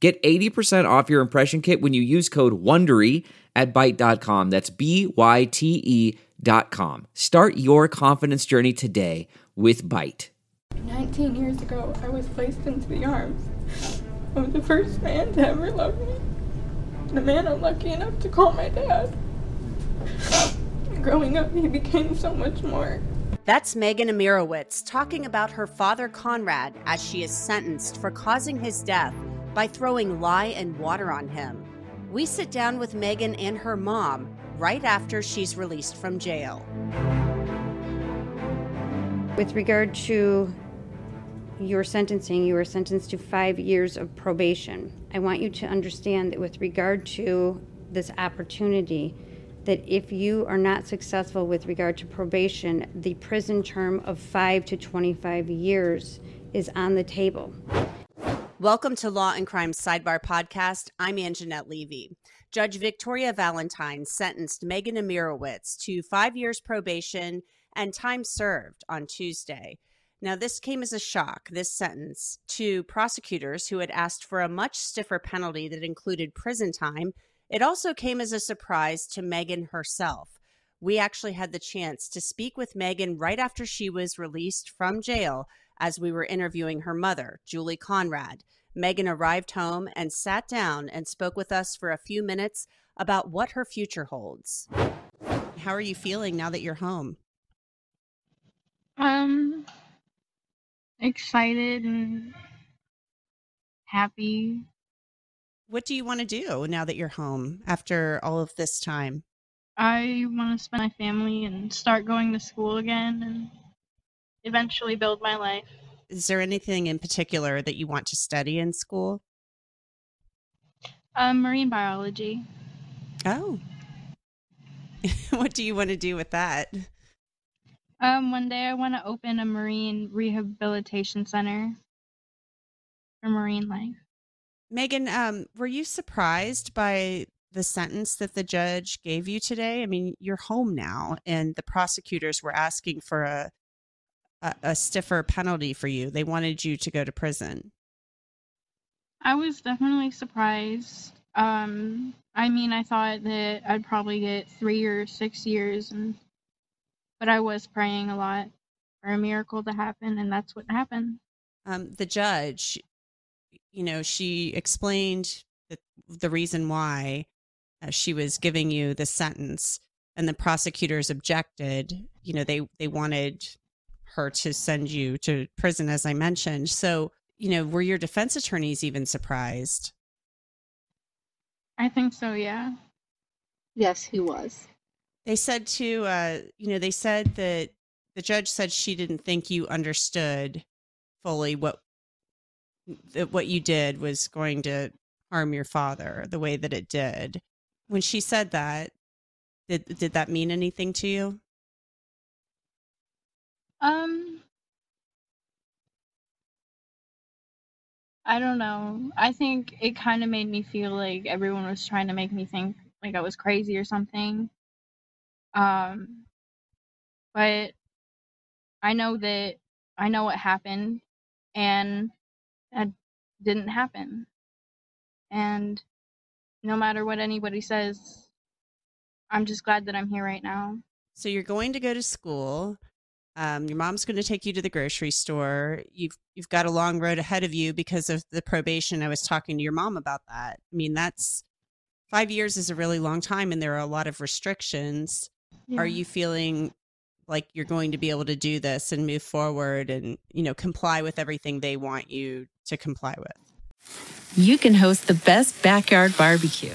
Get 80% off your impression kit when you use code WONDERY at Byte.com. That's B-Y-T-E dot com. Start your confidence journey today with Byte. 19 years ago, I was placed into the arms of the first man to ever love me. The man I'm lucky enough to call my dad. Growing up, he became so much more. That's Megan Imirowicz talking about her father Konrad as she is sentenced for causing his death by throwing lye and water on him. We sit down with Megan and her mom right after she's released from jail. With regard to your sentencing, you were sentenced to five years of probation. I want you to understand that with regard to this opportunity, that if you are not successful with regard to probation, the prison term of five to 25 years is on the table. Welcome to Law and Crime Sidebar Podcast. I'm Anjanette Levy. Judge Victoria Valentine sentenced Megan Imirowicz to five years probation and time served on Tuesday. Now, this came as a shock, this sentence, to prosecutors who had asked for a much stiffer penalty that included prison time. It also came as a surprise to Megan herself. We actually had the chance to speak with Megan right after she was released from jail as we were interviewing her mother, Julie Conrad. Megan arrived home and sat down and spoke with us for a few minutes about what her future holds. How are you feeling now that you're home? Um, excited and happy. What do you want to do now that you're home after all of this time? I want to spend my family and start going to school again and eventually build my life. Is there anything in particular that you want to study in school? Um, marine biology. Oh. what do you want to do with that? Um, one day I want to open a marine rehabilitation center for marine life. Megan, um, were you surprised by the sentence that the judge gave you today? I mean, you're home now, and the prosecutors were asking for a a, a stiffer penalty for you. They wanted you to go to prison. I was definitely surprised. Um, I mean, I thought that I'd probably get three or six years, and but I was praying a lot for a miracle to happen, and that's what happened. Um, the judge, you know, she explained the, the reason why uh, she was giving you the sentence, and the prosecutors objected. You know, they they wanted her to send you to prison, as I mentioned. So, you know, were your defense attorneys even surprised? I think so, yeah. Yes, he was. They said to, uh, you know, they said that the judge said she didn't think you understood fully what that what you did was going to harm your father the way that it did. When she said that, did did that mean anything to you? Um, I don't know. I think it kind of made me feel like everyone was trying to make me think like I was crazy or something. Um, but I know that I know what happened and that didn't happen. And no matter what anybody says, I'm just glad that I'm here right now. So you're going to go to school. Um, your mom's going to take you to the grocery store. You've you've got a long road ahead of you because of the probation. I was talking to your mom about that. I mean, that's five years is a really long time, and there are a lot of restrictions. Yeah. Are you feeling like you're going to be able to do this and move forward, and you know, comply with everything they want you to comply with? You can host the best backyard barbecue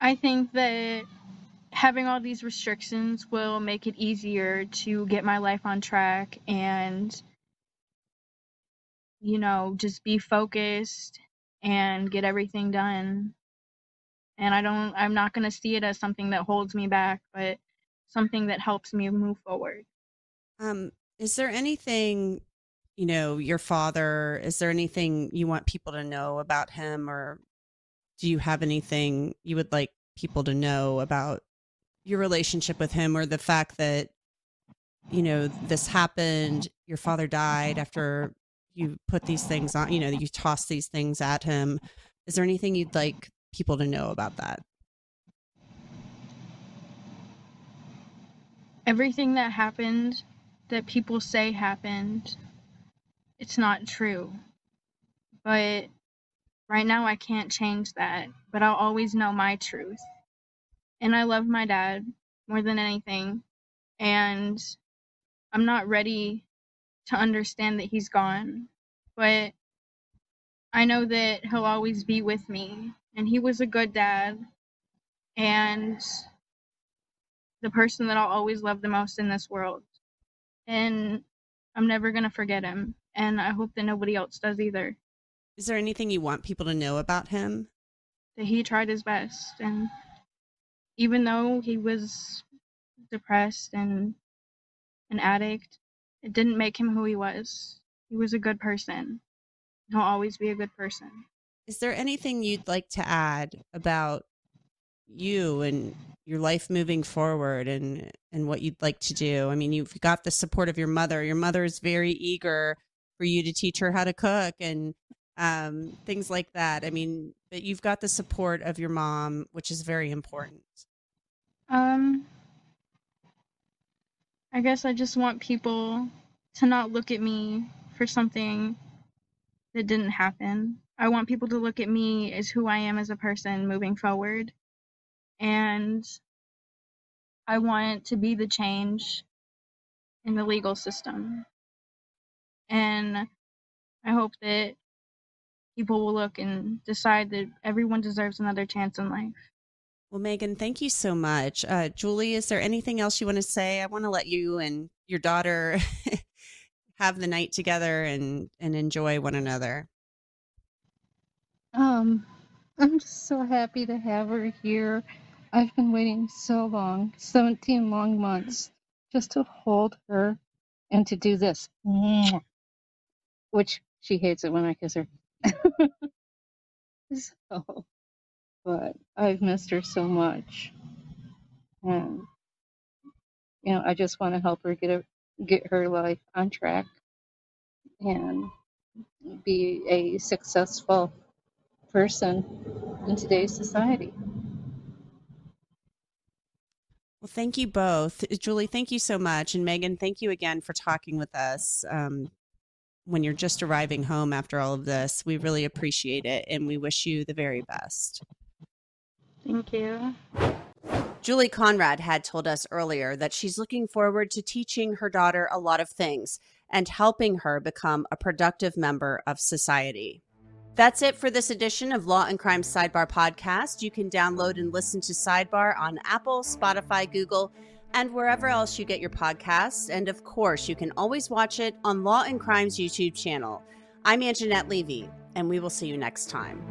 I think that having all these restrictions will make it easier to get my life on track and, you know, just be focused and get everything done. And I don't, I'm not going to see it as something that holds me back, but something that helps me move forward. Um, is there anything, you know, your father, is there anything you want people to know about him or do you have anything you would like people to know about your relationship with him or the fact that you know this happened your father died after you put these things on you know you toss these things at him is there anything you'd like people to know about that Everything that happened, that people say happened, it's not true. But right now I can't change that, but I'll always know my truth. And I love my dad more than anything. And I'm not ready to understand that he's gone. But I know that he'll always be with me. And he was a good dad. And the person that I'll always love the most in this world. And I'm never going to forget him. And I hope that nobody else does either. Is there anything you want people to know about him That he tried his best. And even though he was depressed and an addict, it didn't make him who he was. He was a good person. He'll always be a good person. is there anything you'd like to add about you and your life moving forward and and what you'd like to do i mean you've got the support of your mother your mother is very eager for you to teach her how to cook and um, things like that i mean but you've got the support of your mom which is very important Um, I guess I just want people to not look at me for something that didn't happen. I want people to look at me as who I am as a person moving forward. And I want to be the change in the legal system. And I hope that people will look and decide that everyone deserves another chance in life. well megan thank you so much uh, julie is there anything else you want to say i want to let you and your daughter have the night together and and enjoy one another Um, I'm just so happy to have her here. I've been waiting so long, 17 long months, just to hold her and to do this, which she hates it when I kiss her. so, but I've missed her so much, and you know, I just want to help her get a, get her life on track and be a successful person in today's society. Well, thank you both. Julie, thank you so much. And Megan, thank you again for talking with us. Um, when you're just arriving home after all of this, we really appreciate it and we wish you the very best. Thank you. Julie Conrad had told us earlier that she's looking forward to teaching her daughter a lot of things and helping her become a productive member of society. That's it for this edition of Law and Crime Sidebar podcast. You can download and listen to Sidebar on Apple, Spotify, Google, and wherever else you get your podcasts. And of course, you can always watch it on Law and Crime's YouTube channel. I'm Anjanette Levy, and we will see you next time.